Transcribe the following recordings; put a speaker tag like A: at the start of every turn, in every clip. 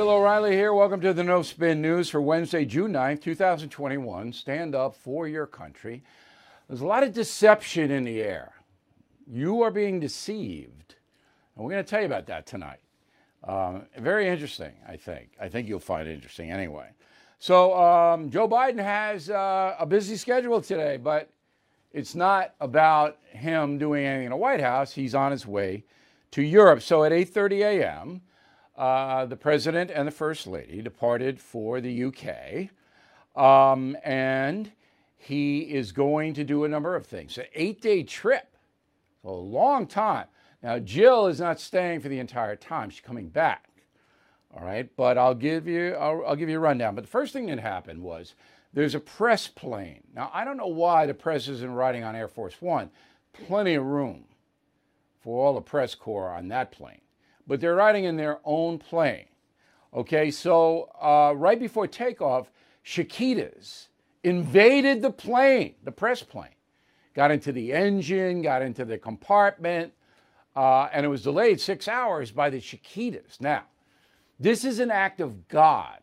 A: Bill O'Reilly here. Welcome to the No Spin News for Wednesday, June 9th, 2021. Stand up for your country. There's a lot of deception in the air. You are being deceived. And we're going to tell you about that tonight. Um, very interesting, I think. I think you'll find it interesting anyway. So, um, Joe Biden has uh, a busy schedule today, but it's not about him doing anything in the White House. He's on his way to Europe. So, at 8:30 a.m., uh, the president and the first lady departed for the UK, um, and he is going to do a number of things. An eight-day trip, a long time. Now, Jill is not staying for the entire time; she's coming back. All right, but I'll give you I'll, I'll give you a rundown. But the first thing that happened was there's a press plane. Now, I don't know why the press isn't riding on Air Force One. Plenty of room for all the press corps on that plane but they're riding in their own plane. Okay, so uh, right before takeoff, Shakitas invaded the plane, the press plane, got into the engine, got into the compartment, uh, and it was delayed six hours by the Shakitas. Now, this is an act of God.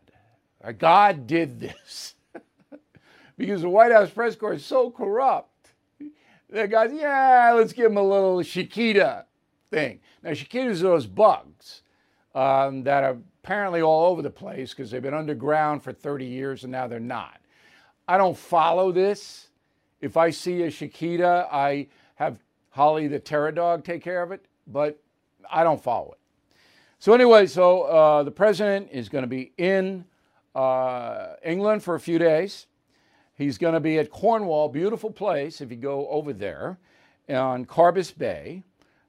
A: Uh, God did this because the White House press corps is so corrupt. The guys, yeah, let's give him a little Shakita thing. Now, Shakitas are those bugs um, that are apparently all over the place because they've been underground for 30 years and now they're not. I don't follow this. If I see a Shakita, I have Holly the Terror Dog take care of it, but I don't follow it. So, anyway, so uh, the president is going to be in uh, England for a few days. He's going to be at Cornwall, beautiful place if you go over there on Carbis Bay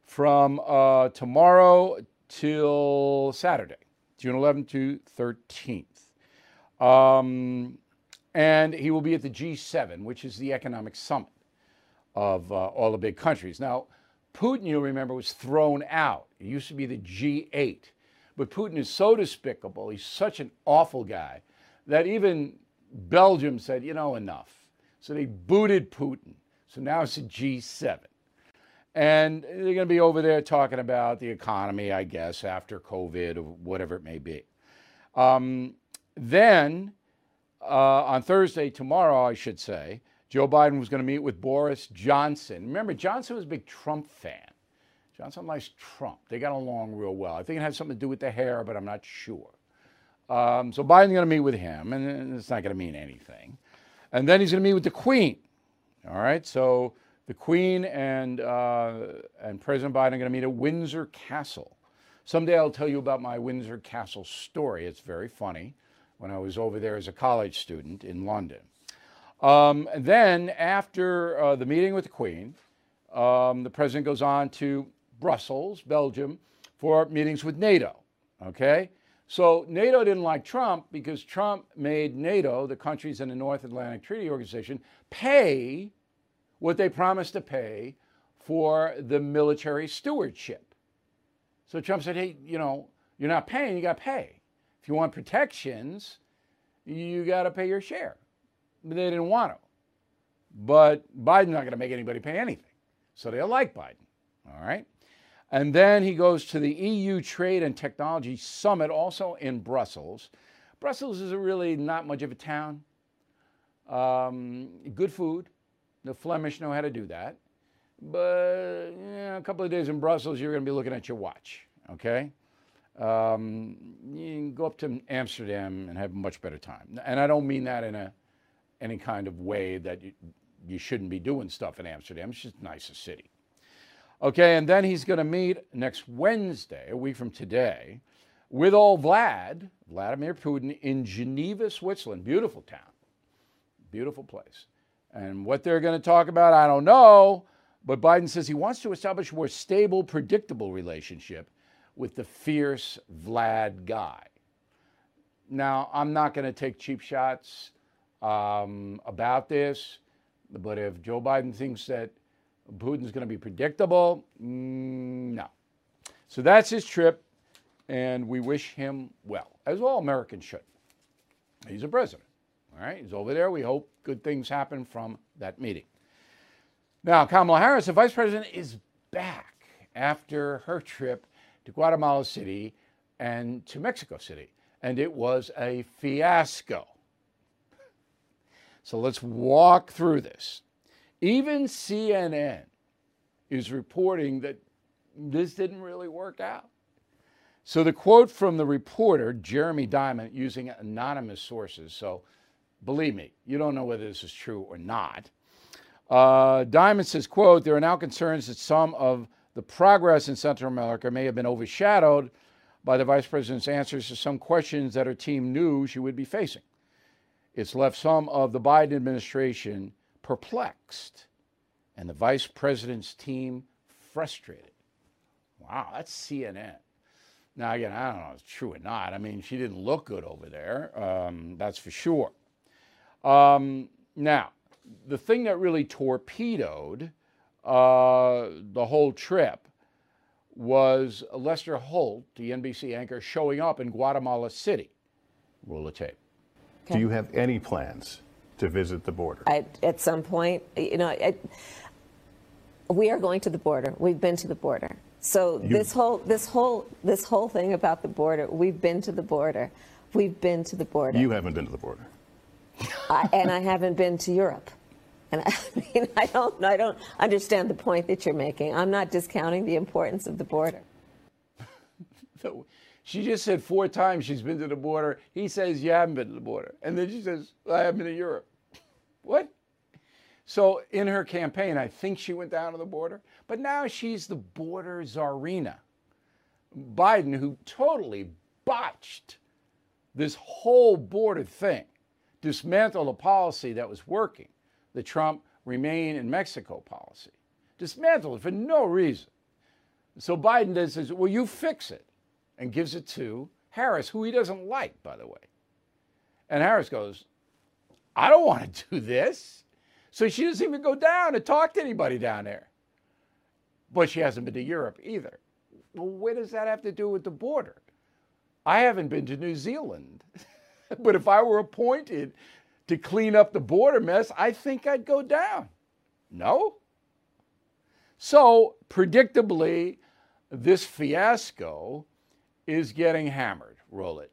A: from uh, tomorrow till Saturday, June 11th to 13th. Um, and he will be at the G7, which is the economic summit of uh, all the big countries. Now, Putin, you'll remember, was thrown out. It used to be the G8. But Putin is so despicable, he's such an awful guy, that even Belgium said, you know, enough. So they booted Putin. So now it's a G7. And they're going to be over there talking about the economy, I guess, after COVID or whatever it may be. Um, then uh, on Thursday, tomorrow, I should say, Joe Biden was going to meet with Boris Johnson. Remember, Johnson was a big Trump fan. Johnson likes Trump. They got along real well. I think it had something to do with the hair, but I'm not sure. Um, so Biden's going to meet with him, and it's not going to mean anything. And then he's going to meet with the Queen. All right, so the Queen and, uh, and President Biden are going to meet at Windsor Castle. Someday I'll tell you about my Windsor Castle story. It's very funny when I was over there as a college student in London. Um, then, after uh, the meeting with the Queen, um, the president goes on to Brussels, Belgium, for meetings with NATO. Okay? So, NATO didn't like Trump because Trump made NATO, the countries in the North Atlantic Treaty Organization, pay what they promised to pay for the military stewardship. So Trump said, hey, you know, you're not paying, you got to pay. If you want protections, you got to pay your share. But they didn't want to. But Biden's not going to make anybody pay anything. So they like Biden. All right. And then he goes to the EU Trade and Technology Summit, also in Brussels. Brussels is really not much of a town. Um, good food, the Flemish know how to do that. But a couple of days in Brussels, you're going to be looking at your watch, okay? Um, you can go up to Amsterdam and have a much better time. And I don't mean that in a any kind of way that you, you shouldn't be doing stuff in Amsterdam. It's just a nicer city. Okay, and then he's going to meet next Wednesday, a week from today, with old Vlad, Vladimir Putin, in Geneva, Switzerland. Beautiful town, beautiful place. And what they're going to talk about, I don't know. But Biden says he wants to establish a more stable, predictable relationship with the fierce Vlad guy. Now, I'm not going to take cheap shots um, about this, but if Joe Biden thinks that Putin's going to be predictable, mm, no. So that's his trip, and we wish him well, as all Americans should. He's a president. All right, he's over there. We hope good things happen from that meeting. Now, Kamala Harris, the vice president, is back after her trip to Guatemala City and to Mexico City. and it was a fiasco. So let's walk through this. Even CNN is reporting that this didn't really work out. So the quote from the reporter, Jeremy Diamond, using anonymous sources. So believe me, you don't know whether this is true or not. Uh, Diamond says, quote, there are now concerns that some of the progress in Central America may have been overshadowed by the vice president's answers to some questions that her team knew she would be facing. It's left some of the Biden administration perplexed and the vice president's team frustrated. Wow, that's CNN. Now, again, I don't know if it's true or not. I mean, she didn't look good over there, um, that's for sure. Um, now, the thing that really torpedoed uh, the whole trip was Lester Holt, the NBC anchor, showing up in Guatemala City. Roll the tape.
B: Okay. Do you have any plans to visit the border?
C: I, at some point, you know, I, we are going to the border. We've been to the border. So you, this whole this whole this whole thing about the border, we've been to the border. We've been to the border.
B: You haven't been to the border.
C: And I haven't been to Europe. And I mean, I don't, I don't understand the point that you're making. I'm not discounting the importance of the border.
A: so she just said four times she's been to the border. He says you haven't been to the border, and then she says I haven't been to Europe. what? So in her campaign, I think she went down to the border, but now she's the border czarina. Biden, who totally botched this whole border thing, dismantled a policy that was working, the Trump remain in Mexico policy, dismantled it for no reason. So Biden then says, well, you fix it, and gives it to Harris, who he doesn't like, by the way. And Harris goes, I don't want to do this. So she doesn't even go down and talk to anybody down there. But she hasn't been to Europe either. Well, what does that have to do with the border? I haven't been to New Zealand. but if I were appointed to clean up the border mess, I think I'd go down. No? So, predictably, this fiasco is getting hammered. Roll it.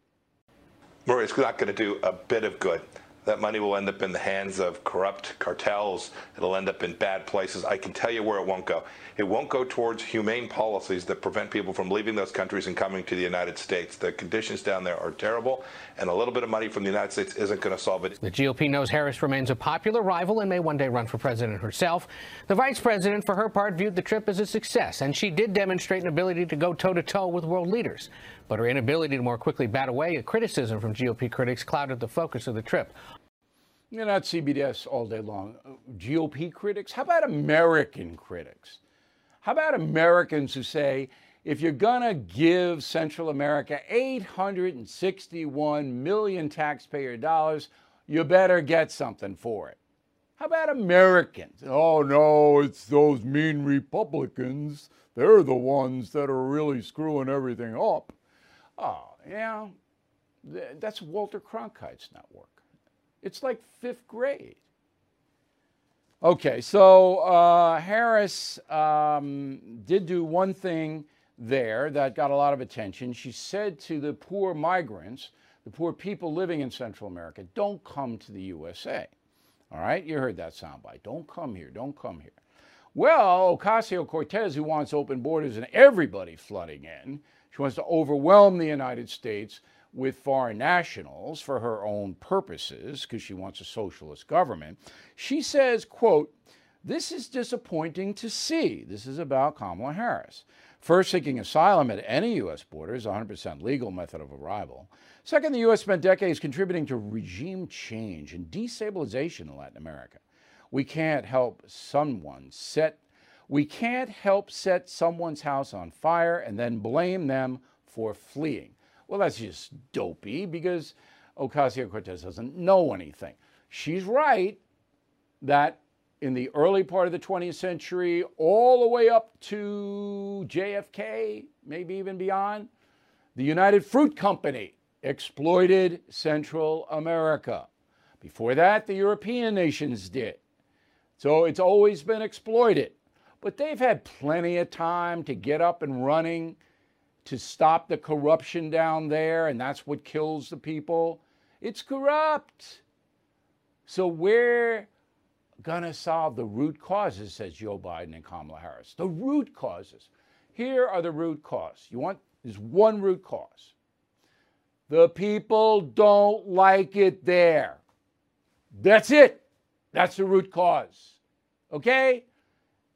D: Murray, it's not going to do a bit of good. That money will end up in the hands of corrupt cartels. It'll end up in bad places. I can tell you where it won't go. It won't go towards humane policies that prevent people from leaving those countries and coming to the United States. The conditions down there are terrible, and a little bit of money from the United States isn't going to solve it.
E: The GOP knows Harris remains a popular rival and may one day run for president herself. The vice president, for her part, viewed the trip as a success, and she did demonstrate an ability to go toe to toe with world leaders. But her inability to more quickly bat away a criticism from GOP critics clouded the focus of the trip.
A: Not CBS all day long. GOP critics? How about American critics? How about Americans who say, if you're going to give Central America 861 million taxpayer dollars, you better get something for it? How about Americans? Oh, no, it's those mean Republicans. They're the ones that are really screwing everything up. Oh, yeah, that's Walter Cronkite's network. It's like fifth grade. Okay, so uh, Harris um, did do one thing there that got a lot of attention. She said to the poor migrants, the poor people living in Central America, don't come to the USA. All right, you heard that soundbite. Don't come here, don't come here. Well, Ocasio Cortez, who wants open borders and everybody flooding in, she wants to overwhelm the United States with foreign nationals for her own purposes because she wants a socialist government. She says, quote, this is disappointing to see. This is about Kamala Harris. First, seeking asylum at any U.S. border is a 100% legal method of arrival. Second, the U.S. spent decades contributing to regime change and destabilization in Latin America. We can't help someone set we can't help set someone's house on fire and then blame them for fleeing. Well, that's just dopey because Ocasio Cortez doesn't know anything. She's right that in the early part of the 20th century, all the way up to JFK, maybe even beyond, the United Fruit Company exploited Central America. Before that, the European nations did. So it's always been exploited. But they've had plenty of time to get up and running to stop the corruption down there, and that's what kills the people. It's corrupt. So we're going to solve the root causes, says Joe Biden and Kamala Harris. The root causes. Here are the root causes. You want, there's one root cause. The people don't like it there. That's it. That's the root cause. Okay?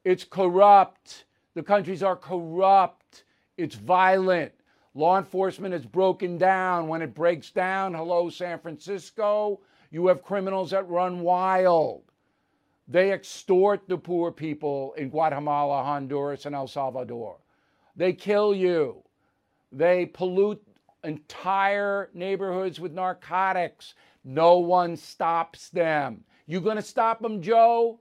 A: It's corrupt. The countries are corrupt. It's violent. Law enforcement is broken down. When it breaks down, hello, San Francisco, you have criminals that run wild. They extort the poor people in Guatemala, Honduras, and El Salvador. They kill you. They pollute entire neighborhoods with narcotics. No one stops them. You going to stop them, Joe?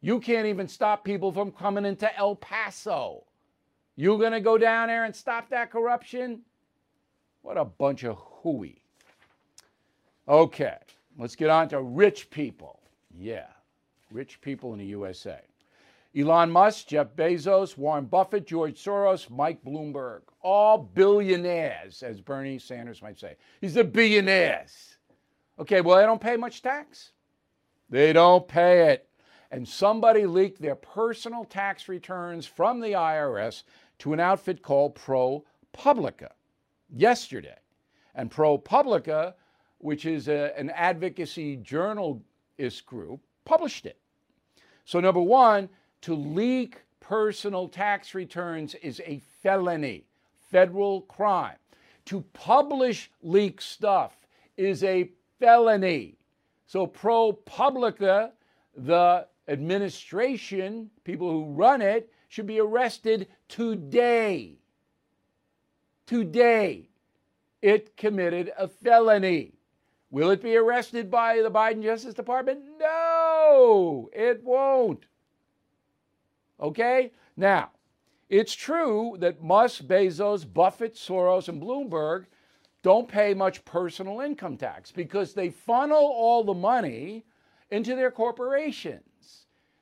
A: You can't even stop people from coming into El Paso. You going to go down there and stop that corruption? What a bunch of hooey. Okay, let's get on to rich people. Yeah, rich people in the USA. Elon Musk, Jeff Bezos, Warren Buffett, George Soros, Mike Bloomberg, all billionaires, as Bernie Sanders might say. He's a billionaires. Okay, well, they don't pay much tax. They don't pay it. And somebody leaked their personal tax returns from the IRS to an outfit called ProPublica yesterday. And ProPublica, which is a, an advocacy journalist group, published it. So, number one, to leak personal tax returns is a felony, federal crime. To publish leaked stuff is a felony. So, ProPublica, the administration, people who run it, should be arrested today. Today, it committed a felony. Will it be arrested by the Biden Justice Department? No, it won't. Okay? Now, it's true that Musk, Bezos, Buffett, Soros, and Bloomberg don't pay much personal income tax because they funnel all the money into their corporations.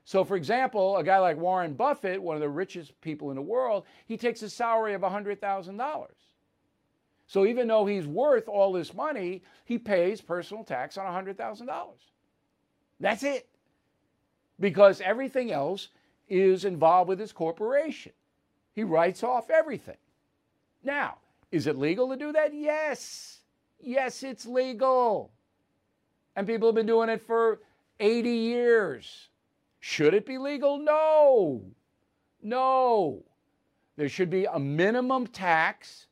A: So, for example, a guy like Warren Buffett, one of the richest people in the world, he takes a salary of $100,000. So, even though he's worth all this money, he pays personal tax on $100,000. That's it. Because everything else is involved with his corporation. He writes off everything. Now, is it legal to do that? Yes. Yes, it's legal. And people have been doing it for 80 years. Should it be legal? No. No. There should be a minimum tax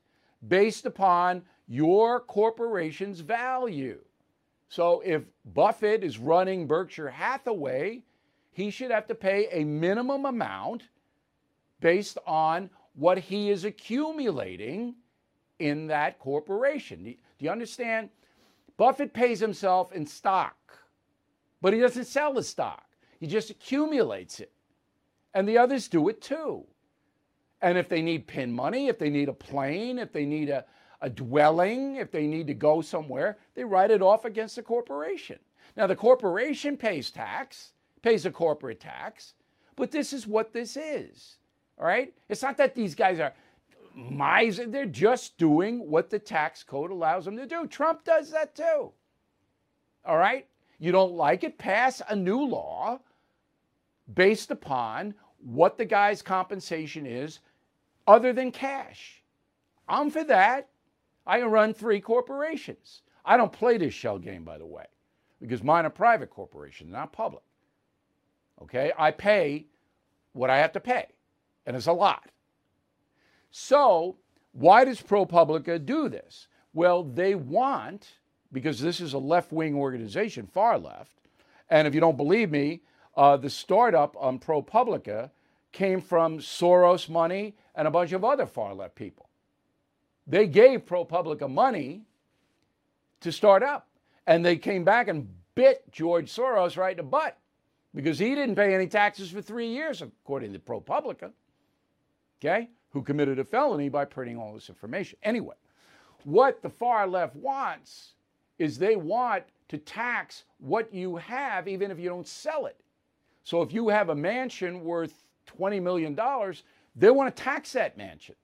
A: based upon your corporation's value. So if Buffett is running Berkshire Hathaway, he should have to pay a minimum amount based on what he is accumulating in that corporation. Do you understand? Buffett pays himself in stock, but he doesn't sell the stock, he just accumulates it. And the others do it too. And if they need pin money, if they need a plane, if they need a, a dwelling, if they need to go somewhere, they write it off against the corporation. Now, the corporation pays tax, pays a corporate tax, but this is what this is. All right? It's not that these guys are miser, they're just doing what the tax code allows them to do. Trump does that too. All right? You don't like it? Pass a new law based upon what the guy's compensation is other than cash. I'm for that. I run three corporations. I don't play this shell game, by the way, because mine are private corporations, not public. Okay? I pay what I have to pay, and it's a lot. So, why does ProPublica do this? Well, they want, because this is a left wing organization, far left, and if you don't believe me, uh, the startup on ProPublica came from Soros money and a bunch of other far left people. They gave ProPublica money to start up, and they came back and bit George Soros right in the butt because he didn't pay any taxes for three years, according to ProPublica, okay, who committed a felony by printing all this information. Anyway, what the far left wants is they want to tax what you have, even if you don't sell it. So if you have a mansion worth $20 million, they want to tax that mansion.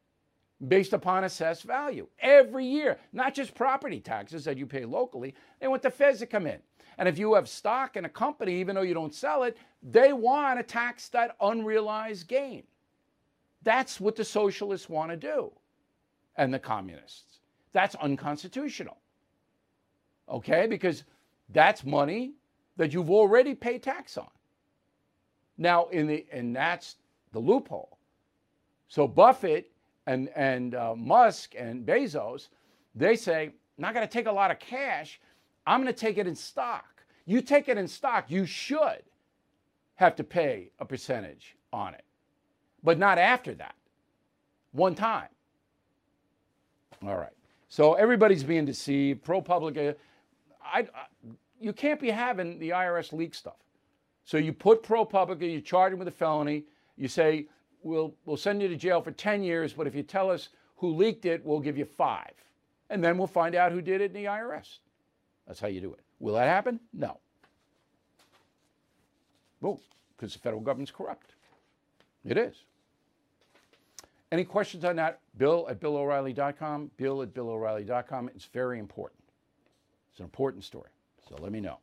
A: based upon assessed value every year, not just property taxes that you pay locally. They want the feds to come in. And if you have stock in a company, even though you don't sell it, they want to tax that unrealized gain. That's what the socialists want to do and the communists. That's unconstitutional. Okay? Because that's money that you've already paid tax on. Now, in the and that's the loophole. So Buffett and and uh, Musk and Bezos, they say, not going to take a lot of cash. I'm going to take it in stock. You take it in stock, you should have to pay a percentage on it, but not after that. One time. All right. So everybody's being deceived. ProPublica, I, you can't be having the IRS leak stuff. So you put ProPublica, you charge them with a felony, you say, we'll, we'll send you to jail for 10 years, but if you tell us who leaked it, we'll give you five. And then we'll find out who did it in the IRS. That's how you do it. Will that happen? No. Well, because the federal government's corrupt. It is. Any questions on that? Bill at BillO'Reilly.com. Bill at BillO'Reilly.com. It's very important. It's an important story. So let me know.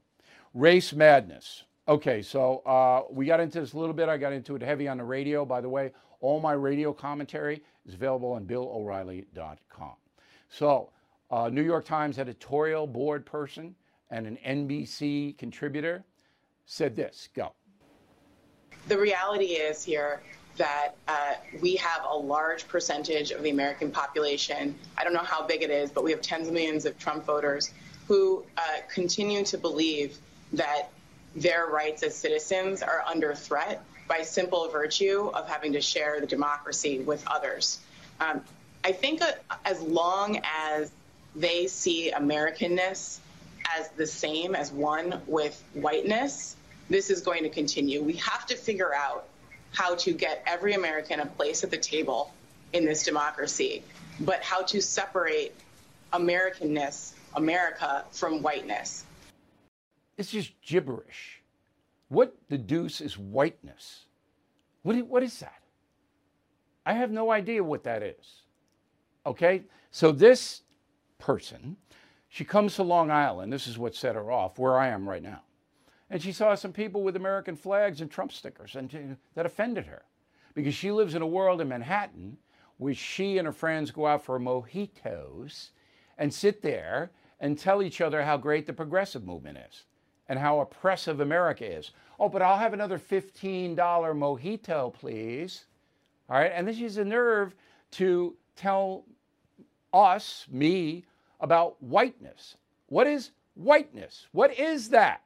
A: Race madness. Okay, so uh, we got into this a little bit. I got into it heavy on the radio. By the way, all my radio commentary is available on BillO'Reilly.com. So, uh, New York Times editorial board person and an NBC contributor said this. Go.
F: The reality is here that uh, we have a large percentage of the American population. I don't know how big it is, but we have tens of millions of Trump voters who uh, continue to believe that their rights as citizens are under threat by simple virtue of having to share the democracy with others. Um, I think uh, as long as they see Americanness as the same as one with whiteness, this is going to continue. We have to figure out how to get every American a place at the table in this democracy, but how to separate Americanness, America, from whiteness.
A: It's just gibberish. What the deuce is whiteness? What, what is that? I have no idea what that is. Okay? So this person, she comes to Long Island. This is what set her off, where I am right now. And she saw some people with American flags and Trump stickers, and she, that offended her because she lives in a world in Manhattan where she and her friends go out for mojitos and sit there and tell each other how great the progressive movement is and how oppressive America is. Oh, but I'll have another $15 mojito, please. All right. And then she has the nerve to tell us, me, about whiteness. What is whiteness? What is that?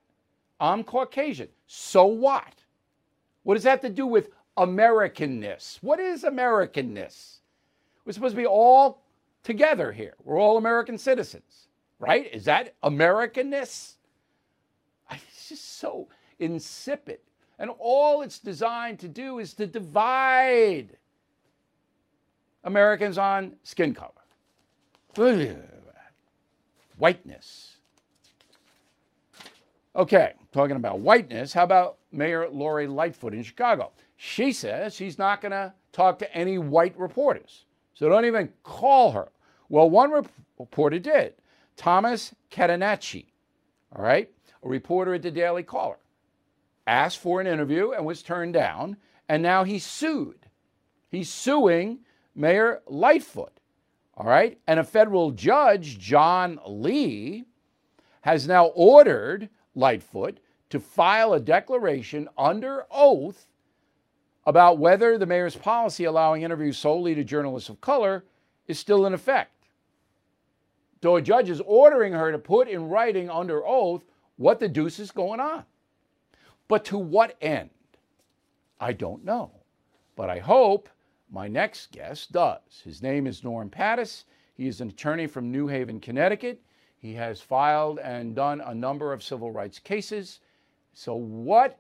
A: I'm Caucasian. So what? What does that have to do with Americanness? What is Americanness? We're supposed to be all together here. We're all American citizens, right? Is that Americanness? It's just so insipid. And all it's designed to do is to divide Americans on skin color. Whiteness. Okay, talking about whiteness, how about Mayor Lori Lightfoot in Chicago? She says she's not going to talk to any white reporters. So don't even call her. Well, one reporter did. Thomas Catenacci, all right, a reporter at the Daily Caller, asked for an interview and was turned down, and now he's sued. He's suing Mayor Lightfoot, all right? And a federal judge, John Lee, has now ordered Lightfoot to file a declaration under oath about whether the mayor's policy allowing interviews solely to journalists of color is still in effect. So a judge is ordering her to put in writing under oath what the deuce is going on. But to what end? I don't know. But I hope my next guest does. His name is Norm Pattis. He is an attorney from New Haven, Connecticut. He has filed and done a number of civil rights cases. So, what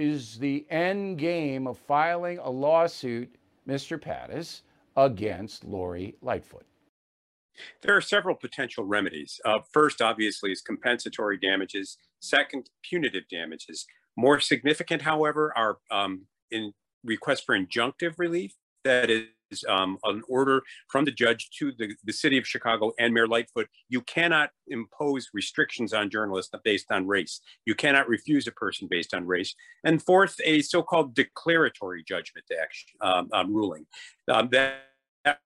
A: is the end game of filing a lawsuit, Mr. Pattis, against Lori Lightfoot?
G: There are several potential remedies. Uh, first, obviously, is compensatory damages. Second, punitive damages. More significant, however, are um, in requests for injunctive relief. That is, um, an order from the judge to the, the city of Chicago and Mayor Lightfoot. You cannot impose restrictions on journalists based on race. You cannot refuse a person based on race. And fourth, a so-called declaratory judgment action um, um, ruling um, that, that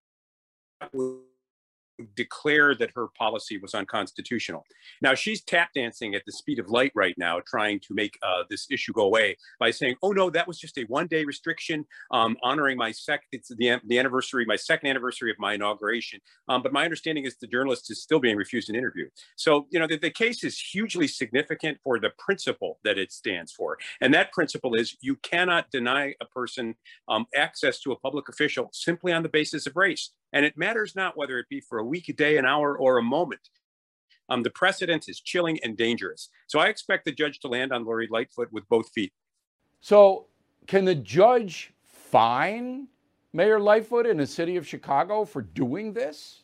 G: declare that her policy was unconstitutional. Now she's tap dancing at the speed of light right now, trying to make uh, this issue go away by saying, "Oh no, that was just a one-day restriction, um, honoring my second it's the, the anniversary, my second anniversary of my inauguration." Um, but my understanding is the journalist is still being refused an interview. So you know the, the case is hugely significant for the principle that it stands for, and that principle is you cannot deny a person um, access to a public official simply on the basis of race. And it matters not whether it be for a week, a day, an hour, or a moment. Um, the precedent is chilling and dangerous. So I expect the judge to land on Lori Lightfoot with both feet.
A: So, can the judge fine Mayor Lightfoot in the city of Chicago for doing this?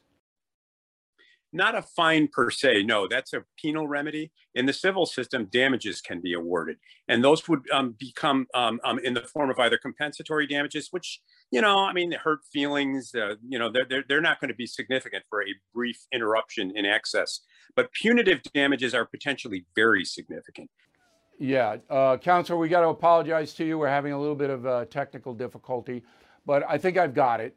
G: Not a fine per se. No, that's a penal remedy. In the civil system, damages can be awarded, and those would um, become um, um, in the form of either compensatory damages, which you know, I mean, hurt feelings. Uh, you know, they're they're, they're not going to be significant for a brief interruption in access, but punitive damages are potentially very significant.
A: Yeah, uh, counselor, we got to apologize to you. We're having a little bit of uh, technical difficulty, but I think I've got it.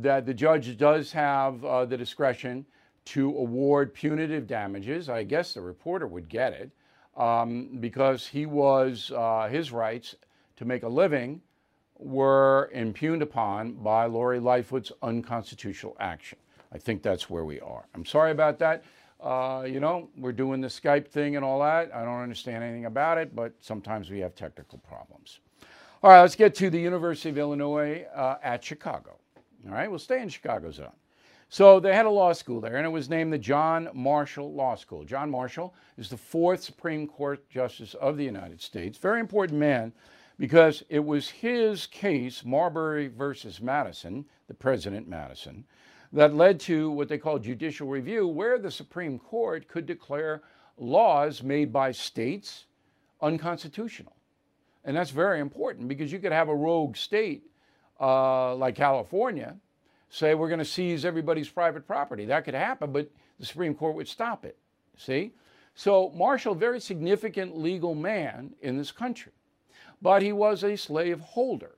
A: That the judge does have uh, the discretion to award punitive damages. I guess the reporter would get it um, because he was, uh, his rights to make a living were impugned upon by Lori Lightfoot's unconstitutional action. I think that's where we are. I'm sorry about that. Uh, you know, we're doing the Skype thing and all that. I don't understand anything about it, but sometimes we have technical problems. All right, let's get to the University of Illinois uh, at Chicago. All right, we'll stay in Chicago zone. So they had a law school there, and it was named the John Marshall Law School. John Marshall is the fourth Supreme Court Justice of the United States. Very important man because it was his case, Marbury versus Madison, the President Madison, that led to what they call judicial review, where the Supreme Court could declare laws made by states unconstitutional. And that's very important because you could have a rogue state uh, like California say we're going to seize everybody's private property. That could happen, but the Supreme Court would stop it. See? So Marshall, very significant legal man in this country, but he was a slave holder.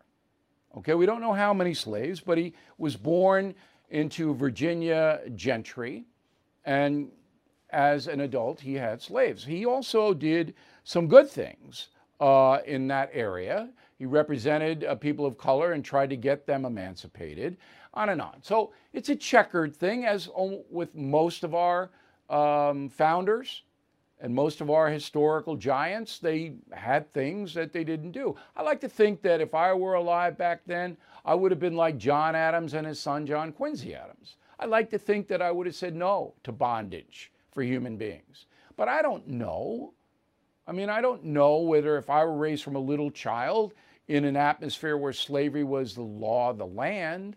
A: Okay, we don't know how many slaves, but he was born into Virginia gentry, and as an adult, he had slaves. He also did some good things uh, in that area. He represented uh, people of color and tried to get them emancipated on and on. So it's a checkered thing, as with most of our um, founders and most of our historical giants, they had things that they didn't do. I like to think that if I were alive back then, I would have been like John Adams and his son, John Quincy Adams. I like to think that I would have said no to bondage for human beings. But I don't know. I mean, I don't know whether if I were raised from a little child in an atmosphere where slavery was the law of the land,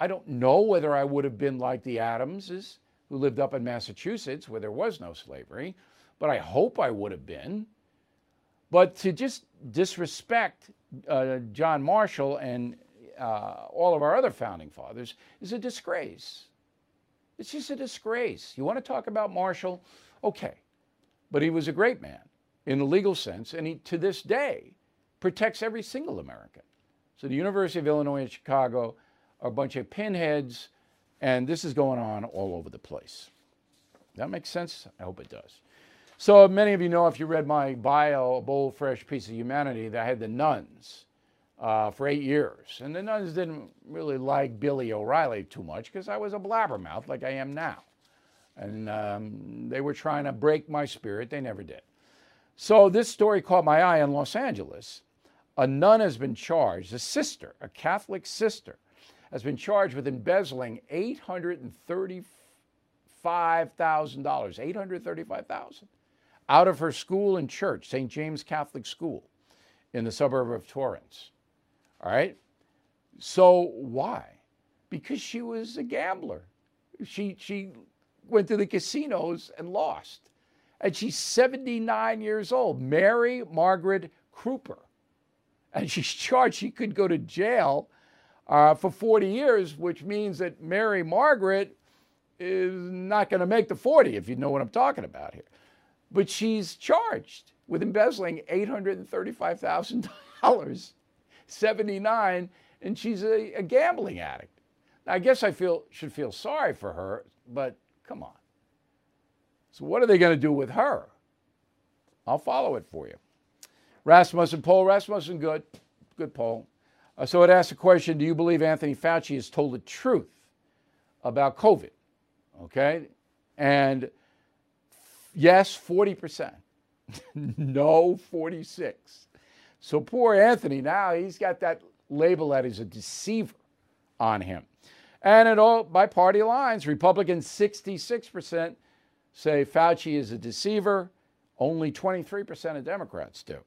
A: I don't know whether I would have been like the Adamses who lived up in Massachusetts where there was no slavery, but I hope I would have been. But to just disrespect uh, John Marshall and uh, all of our other founding fathers is a disgrace. It's just a disgrace. You want to talk about Marshall? Okay. But he was a great man in the legal sense, and he, to this day, protects every single American. So the University of Illinois in Chicago a bunch of pinheads, and this is going on all over the place. That makes sense? I hope it does. So many of you know, if you read my bio, A Bold, Fresh Piece of Humanity, that I had the nuns uh, for eight years. And the nuns didn't really like Billy O'Reilly too much because I was a blabbermouth like I am now. And um, they were trying to break my spirit. They never did. So this story caught my eye in Los Angeles. A nun has been charged, a sister, a Catholic sister, has been charged with embezzling $835,000, 835,000 out of her school and church, St. James Catholic School in the suburb of Torrance. All right? So why? Because she was a gambler. She she went to the casinos and lost. And she's 79 years old, Mary Margaret Kreuper. And she's charged she could go to jail uh, for 40 years, which means that Mary Margaret is not going to make the 40, if you know what I'm talking about here. But she's charged with embezzling $835,000, 79, and she's a, a gambling addict. Now, I guess I feel should feel sorry for her, but come on. So what are they going to do with her? I'll follow it for you. Rasmussen poll, Rasmussen, good, good poll. Uh, so it asks a question Do you believe Anthony Fauci has told the truth about COVID? Okay. And yes, 40%. no, 46. So poor Anthony, now he's got that label that he's a deceiver on him. And it all by party lines, Republicans 66% say Fauci is a deceiver. Only 23% of Democrats do.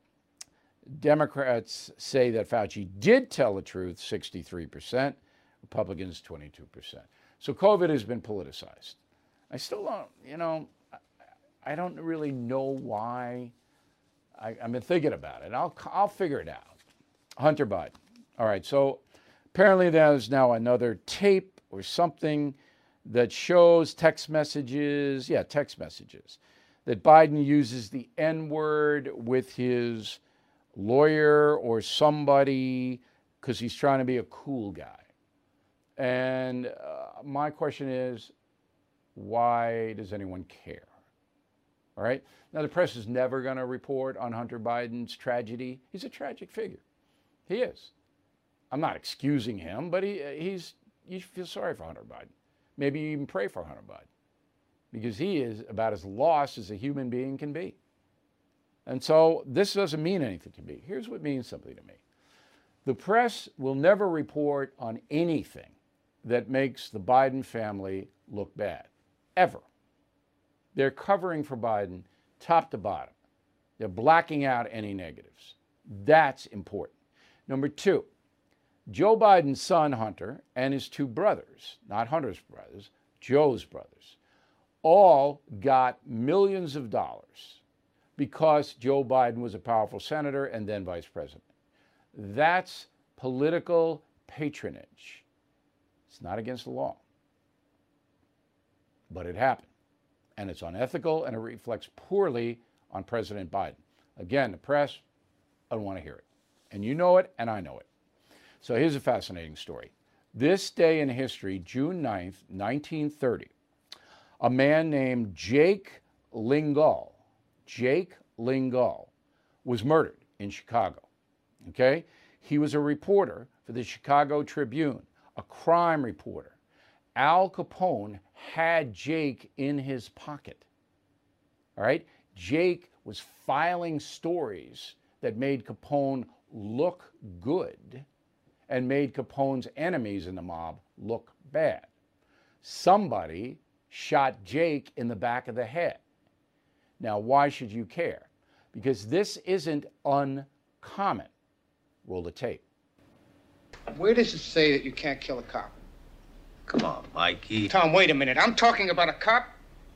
A: Democrats say that Fauci did tell the truth, 63%, Republicans, 22%. So COVID has been politicized. I still don't, you know, I don't really know why. I, have been thinking about it. I'll, I'll figure it out. Hunter Biden. All right, so apparently there's now another tape or something that shows text messages, yeah, text messages, that Biden uses the N word with his lawyer or somebody because he's trying to be a cool guy. And uh, my question is, why does anyone care? All right. Now, the press is never going to report on Hunter Biden's tragedy. He's a tragic figure. He is. I'm not excusing him, but he, he's, you feel sorry for Hunter Biden. Maybe you even pray for Hunter Biden because he is about as lost as a human being can be. And so this doesn't mean anything to me. Here's what means something to me the press will never report on anything that makes the Biden family look bad, ever. They're covering for Biden top to bottom. They're blacking out any negatives. That's important. Number two, Joe Biden's son, Hunter, and his two brothers, not Hunter's brothers, Joe's brothers, all got millions of dollars because Joe Biden was a powerful senator and then vice president. That's political patronage. It's not against the law. But it happened. And it's unethical and it reflects poorly on President Biden. Again, the press, I don't want to hear it. And you know it, and I know it. So here's a fascinating story. This day in history, June 9th, 1930, a man named Jake Lingle Jake Lingle, was murdered in Chicago. Okay? He was a reporter for the Chicago Tribune, a crime reporter. Al Capone had Jake in his pocket. All right? Jake was filing stories that made Capone look good and made Capone's enemies in the mob look bad. Somebody shot Jake in the back of the head. Now, why should you care? Because this isn't uncommon. Roll the tape.
H: Where does it say that you can't kill a cop?
I: Come on, Mikey.
H: Tom, wait a minute. I'm talking about a cop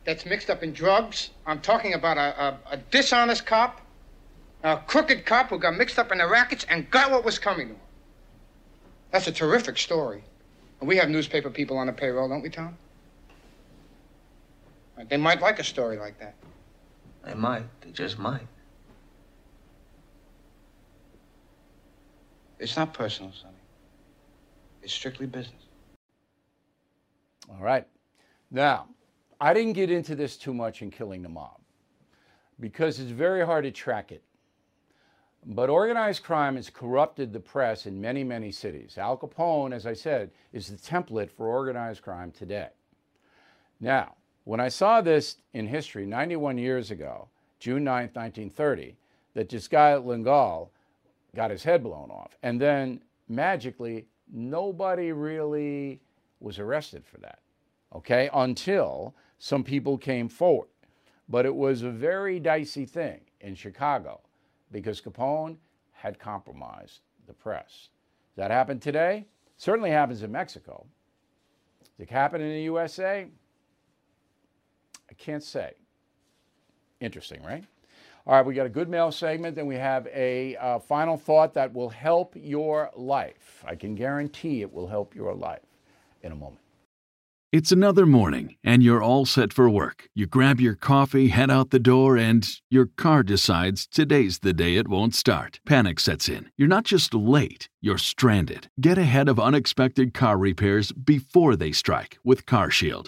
H: that's mixed up in drugs. I'm talking about a, a, a dishonest cop, a crooked cop who got mixed up in the rackets and got what was coming to him. That's a terrific story. And we have newspaper people on the payroll, don't we, Tom? They might like a story like that.
I: They might. They just might.
H: It's not personal, Sonny. It's strictly business.
A: All right. Now, I didn't get into this too much in Killing the Mob because it's very hard to track it. But organized crime has corrupted the press in many, many cities. Al Capone, as I said, is the template for organized crime today. Now, when I saw this in history 91 years ago, June 9, 1930, that guy Lingle got his head blown off, and then magically nobody really was arrested for that, okay, until some people came forward. But it was a very dicey thing in Chicago because Capone had compromised the press. That happened today? Certainly happens in Mexico. It happen in the USA? I can't say. Interesting, right? All right, we got a good mail segment, then we have a uh, final thought that will help your life. I can guarantee it will help your life in a moment.
J: It's another morning, and you're all set for work. You grab your coffee, head out the door, and your car decides today's the day it won't start. Panic sets in. You're not just late, you're stranded. Get ahead of unexpected car repairs before they strike with CarShield,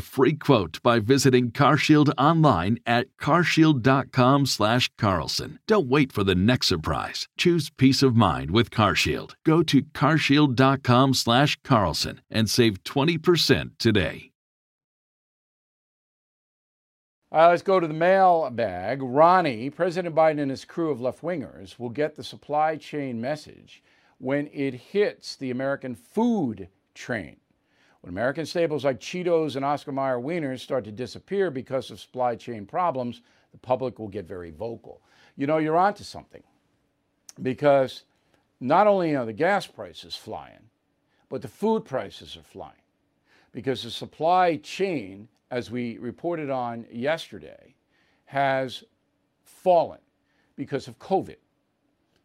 J: free quote by visiting CarShield online at carshield.com/carlson. Don't wait for the next surprise. Choose peace of mind with CarShield. Go to carshield.com/carlson and save 20% today.
A: All right, let's go to the mailbag. Ronnie, President Biden and his crew of left wingers will get the supply chain message when it hits the American food train. When American staples like Cheetos and Oscar Mayer wieners start to disappear because of supply chain problems, the public will get very vocal. You know, you're onto something because not only are the gas prices flying, but the food prices are flying because the supply chain, as we reported on yesterday, has fallen because of COVID.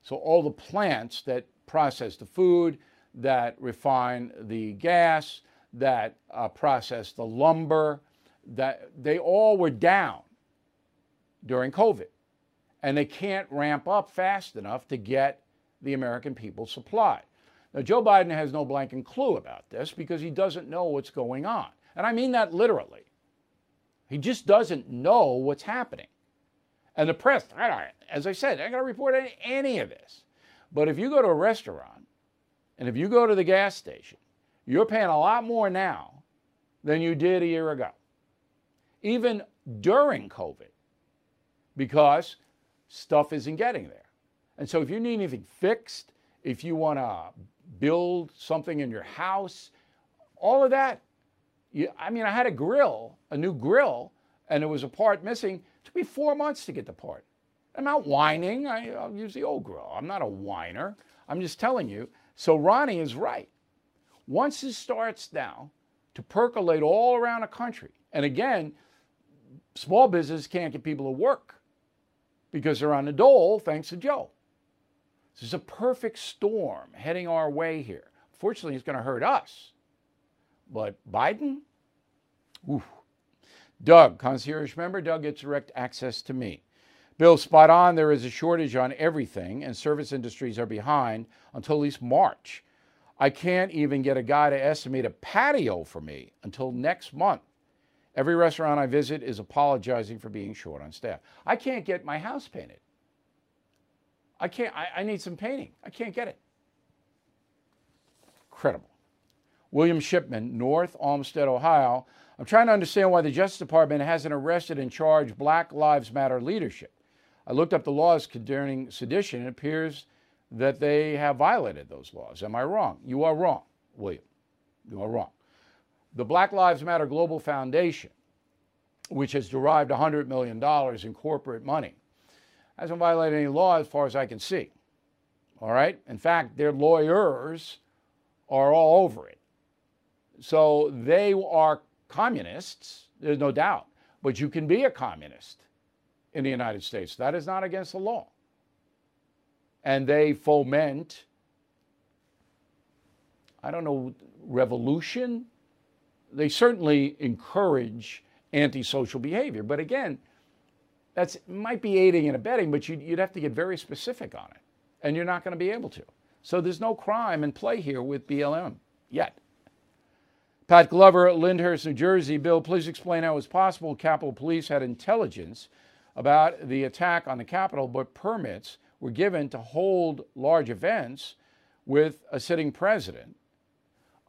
A: So all the plants that process the food, that refine the gas, that uh, process the lumber, that they all were down during COVID. And they can't ramp up fast enough to get the American people supplied. Now, Joe Biden has no blanking clue about this because he doesn't know what's going on. And I mean that literally. He just doesn't know what's happening. And the press, as I said, I got to report any, any of this. But if you go to a restaurant and if you go to the gas station, you're paying a lot more now than you did a year ago, even during COVID, because stuff isn't getting there. And so if you need anything fixed, if you want to build something in your house, all of that, you, I mean, I had a grill, a new grill, and there was a part missing. It took me four months to get the part. I'm not whining. I, will use the old grill. I'm not a whiner. I'm just telling you. So Ronnie is right. Once it starts now to percolate all around the country, and again, small business can't get people to work because they're on the dole thanks to Joe. This is a perfect storm heading our way here. Fortunately, it's going to hurt us. But Biden, ooh. Doug, concierge member, Doug gets direct access to me. Bill, spot on. There is a shortage on everything, and service industries are behind until at least March. I can't even get a guy to estimate a patio for me until next month. Every restaurant I visit is apologizing for being short on staff. I can't get my house painted. I can't, I, I need some painting. I can't get it. Incredible. William Shipman, North Olmsted, Ohio. I'm trying to understand why the Justice Department hasn't arrested and charged Black Lives Matter leadership. I looked up the laws concerning sedition. It appears that they have violated those laws. Am I wrong? You are wrong, William. You are wrong. The Black Lives Matter Global Foundation, which has derived $100 million in corporate money, hasn't violated any law as far as I can see. All right? In fact, their lawyers are all over it. So they are communists, there's no doubt. But you can be a communist in the United States. That is not against the law. And they foment, I don't know, revolution. They certainly encourage antisocial behavior. But again, that might be aiding and abetting, but you'd, you'd have to get very specific on it. And you're not going to be able to. So there's no crime in play here with BLM yet. Pat Glover Lyndhurst, New Jersey. Bill, please explain how it was possible Capitol Police had intelligence about the attack on the Capitol, but permits were given to hold large events with a sitting president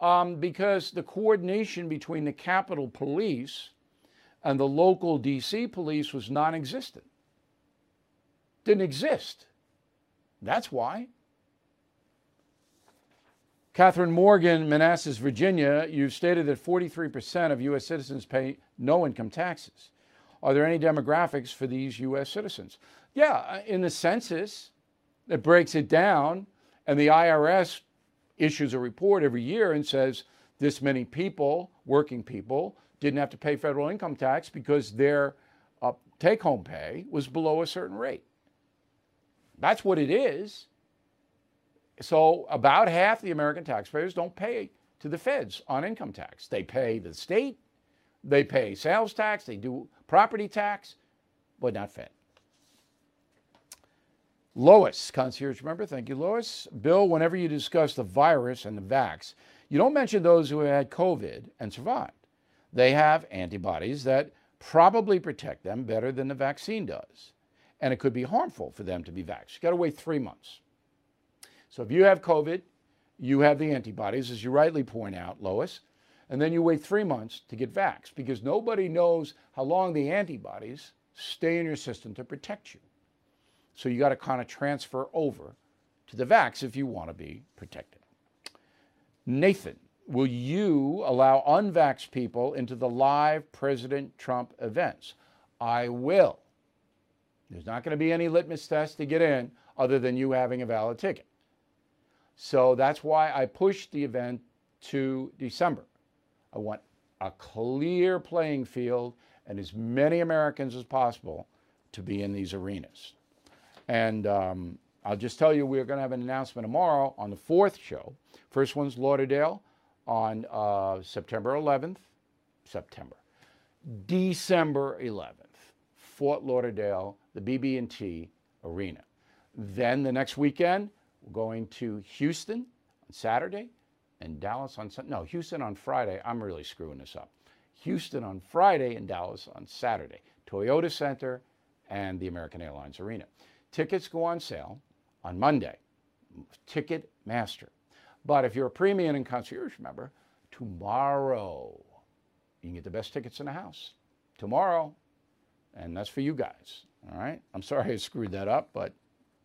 A: um, because the coordination between the Capitol Police and the local DC police was non existent. didn't exist. That's why. Catherine Morgan, Manassas, Virginia, you've stated that 43% of U.S. citizens pay no income taxes. Are there any demographics for these U.S. citizens? Yeah, in the census, it breaks it down, and the IRS issues a report every year and says this many people, working people, didn't have to pay federal income tax because their uh, take home pay was below a certain rate. That's what it is. So, about half the American taxpayers don't pay to the feds on income tax. They pay the state, they pay sales tax, they do property tax, but not Fed. Lois, concierge member, thank you, Lois. Bill, whenever you discuss the virus and the vax, you don't mention those who had COVID and survived. They have antibodies that probably protect them better than the vaccine does. And it could be harmful for them to be vaxxed. You got to wait three months. So if you have COVID, you have the antibodies, as you rightly point out, Lois, and then you wait three months to get vaxxed because nobody knows how long the antibodies stay in your system to protect you. So you got to kind of transfer over to the vax if you want to be protected. Nathan, will you allow unvaxxed people into the live President Trump events? I will. There's not going to be any litmus test to get in other than you having a valid ticket. So that's why I pushed the event to December. I want a clear playing field and as many Americans as possible to be in these arenas. And um, I'll just tell you, we're going to have an announcement tomorrow on the fourth show. First one's Lauderdale on uh, September 11th. September. December 11th, Fort Lauderdale, the BB&T Arena. Then the next weekend, we're going to Houston on Saturday and Dallas on Sunday. No, Houston on Friday. I'm really screwing this up. Houston on Friday and Dallas on Saturday. Toyota Center and the American Airlines Arena. Tickets go on sale on Monday. Ticketmaster. But if you're a premium and concierge member, tomorrow you can get the best tickets in the house. Tomorrow. And that's for you guys. All right. I'm sorry I screwed that up, but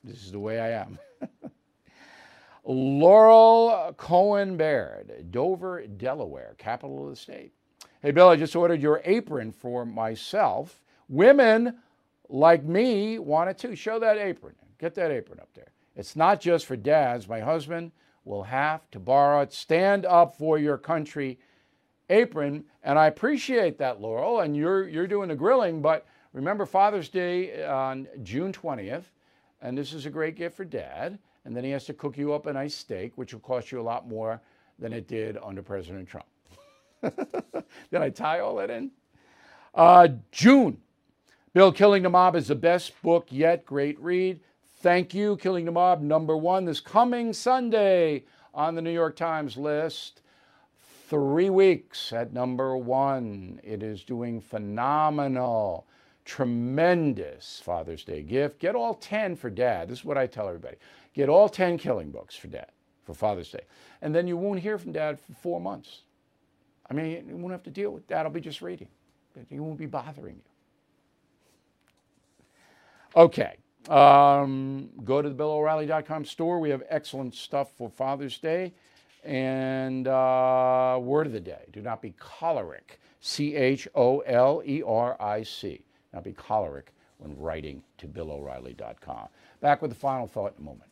A: this is the way I am. Laurel Cohen Baird, Dover, Delaware, capital of the state. Hey, Bill, I just ordered your apron for myself. Women like me want it too. Show that apron. Get that apron up there. It's not just for dads. My husband will have to borrow it. Stand up for your country apron. And I appreciate that, Laurel. And you're, you're doing the grilling, but remember Father's Day on June 20th. And this is a great gift for dad and then he has to cook you up a nice steak, which will cost you a lot more than it did under President Trump. did I tie all that in? Uh, June. Bill, Killing the Mob is the best book yet. Great read. Thank you. Killing the Mob, number one, this coming Sunday on the New York Times list. Three weeks at number one. It is doing phenomenal. Tremendous Father's Day gift. Get all 10 for dad. This is what I tell everybody. Get all 10 killing books for dad for Father's Day. And then you won't hear from dad for four months. I mean, you won't have to deal with dad. will be just reading. He won't be bothering you. Okay. Um, go to the BillO'Reilly.com store. We have excellent stuff for Father's Day. And uh, word of the day do not be choleric. C H O L E R I C. Not be choleric when writing to BillO'Reilly.com. Back with the final thought in a moment.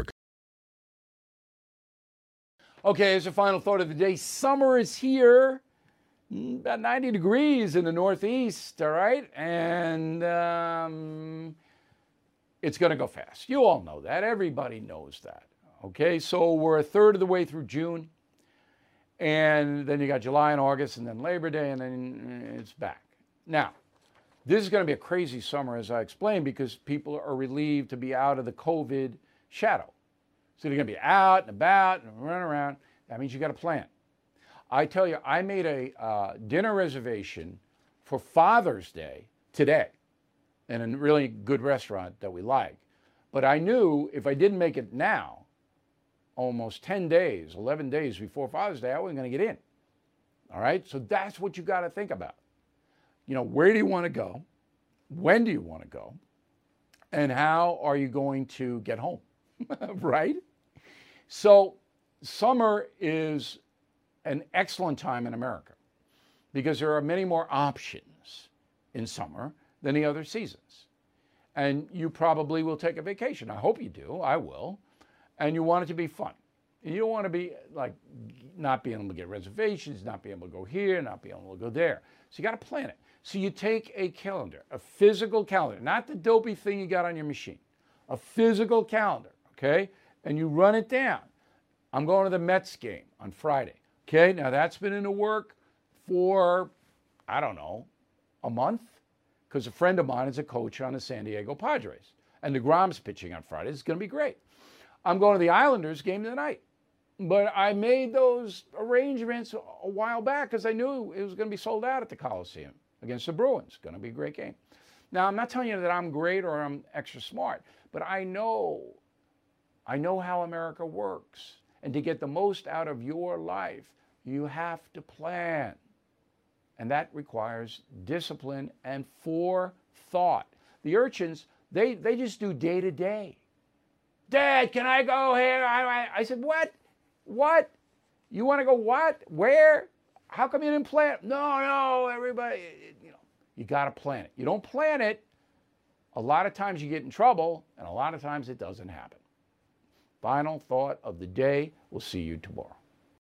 A: Okay, as a final thought of the day, summer is here. About 90 degrees in the Northeast, all right? And um, it's going to go fast. You all know that. Everybody knows that. Okay, so we're a third of the way through June. And then you got July and August, and then Labor Day, and then it's back. Now, this is going to be a crazy summer, as I explained, because people are relieved to be out of the COVID shadow. So they're going to be out and about and running around. That means you got to plan. I tell you, I made a uh, dinner reservation for Father's Day today in a really good restaurant that we like. But I knew if I didn't make it now, almost 10 days, 11 days before Father's Day, I wasn't going to get in. All right? So that's what you got to think about. You know, where do you want to go? When do you want to go? And how are you going to get home? right? So, summer is an excellent time in America because there are many more options in summer than the other seasons. And you probably will take a vacation. I hope you do. I will. And you want it to be fun. You don't want to be like not being able to get reservations, not being able to go here, not being able to go there. So you got to plan it. So you take a calendar, a physical calendar, not the dopey thing you got on your machine, a physical calendar, okay? And you run it down. I'm going to the Mets game on Friday. Okay, now that's been in the work for, I don't know, a month, because a friend of mine is a coach on the San Diego Padres. And the DeGrom's pitching on Friday. It's going to be great. I'm going to the Islanders game tonight. But I made those arrangements a while back because I knew it was going to be sold out at the Coliseum against the Bruins. Going to be a great game. Now, I'm not telling you that I'm great or I'm extra smart, but I know, I know how America works. And to get the most out of your life, you have to plan. And that requires discipline and forethought. The urchins, they, they just do day to day. Dad, can I go here? I, I, I said, What? What? You want to go what? Where? How come you didn't plan it? No, no, everybody, you know, you got to plan it. You don't plan it, a lot of times you get in trouble, and a lot of times it doesn't happen. Final thought of the day. We'll see you tomorrow.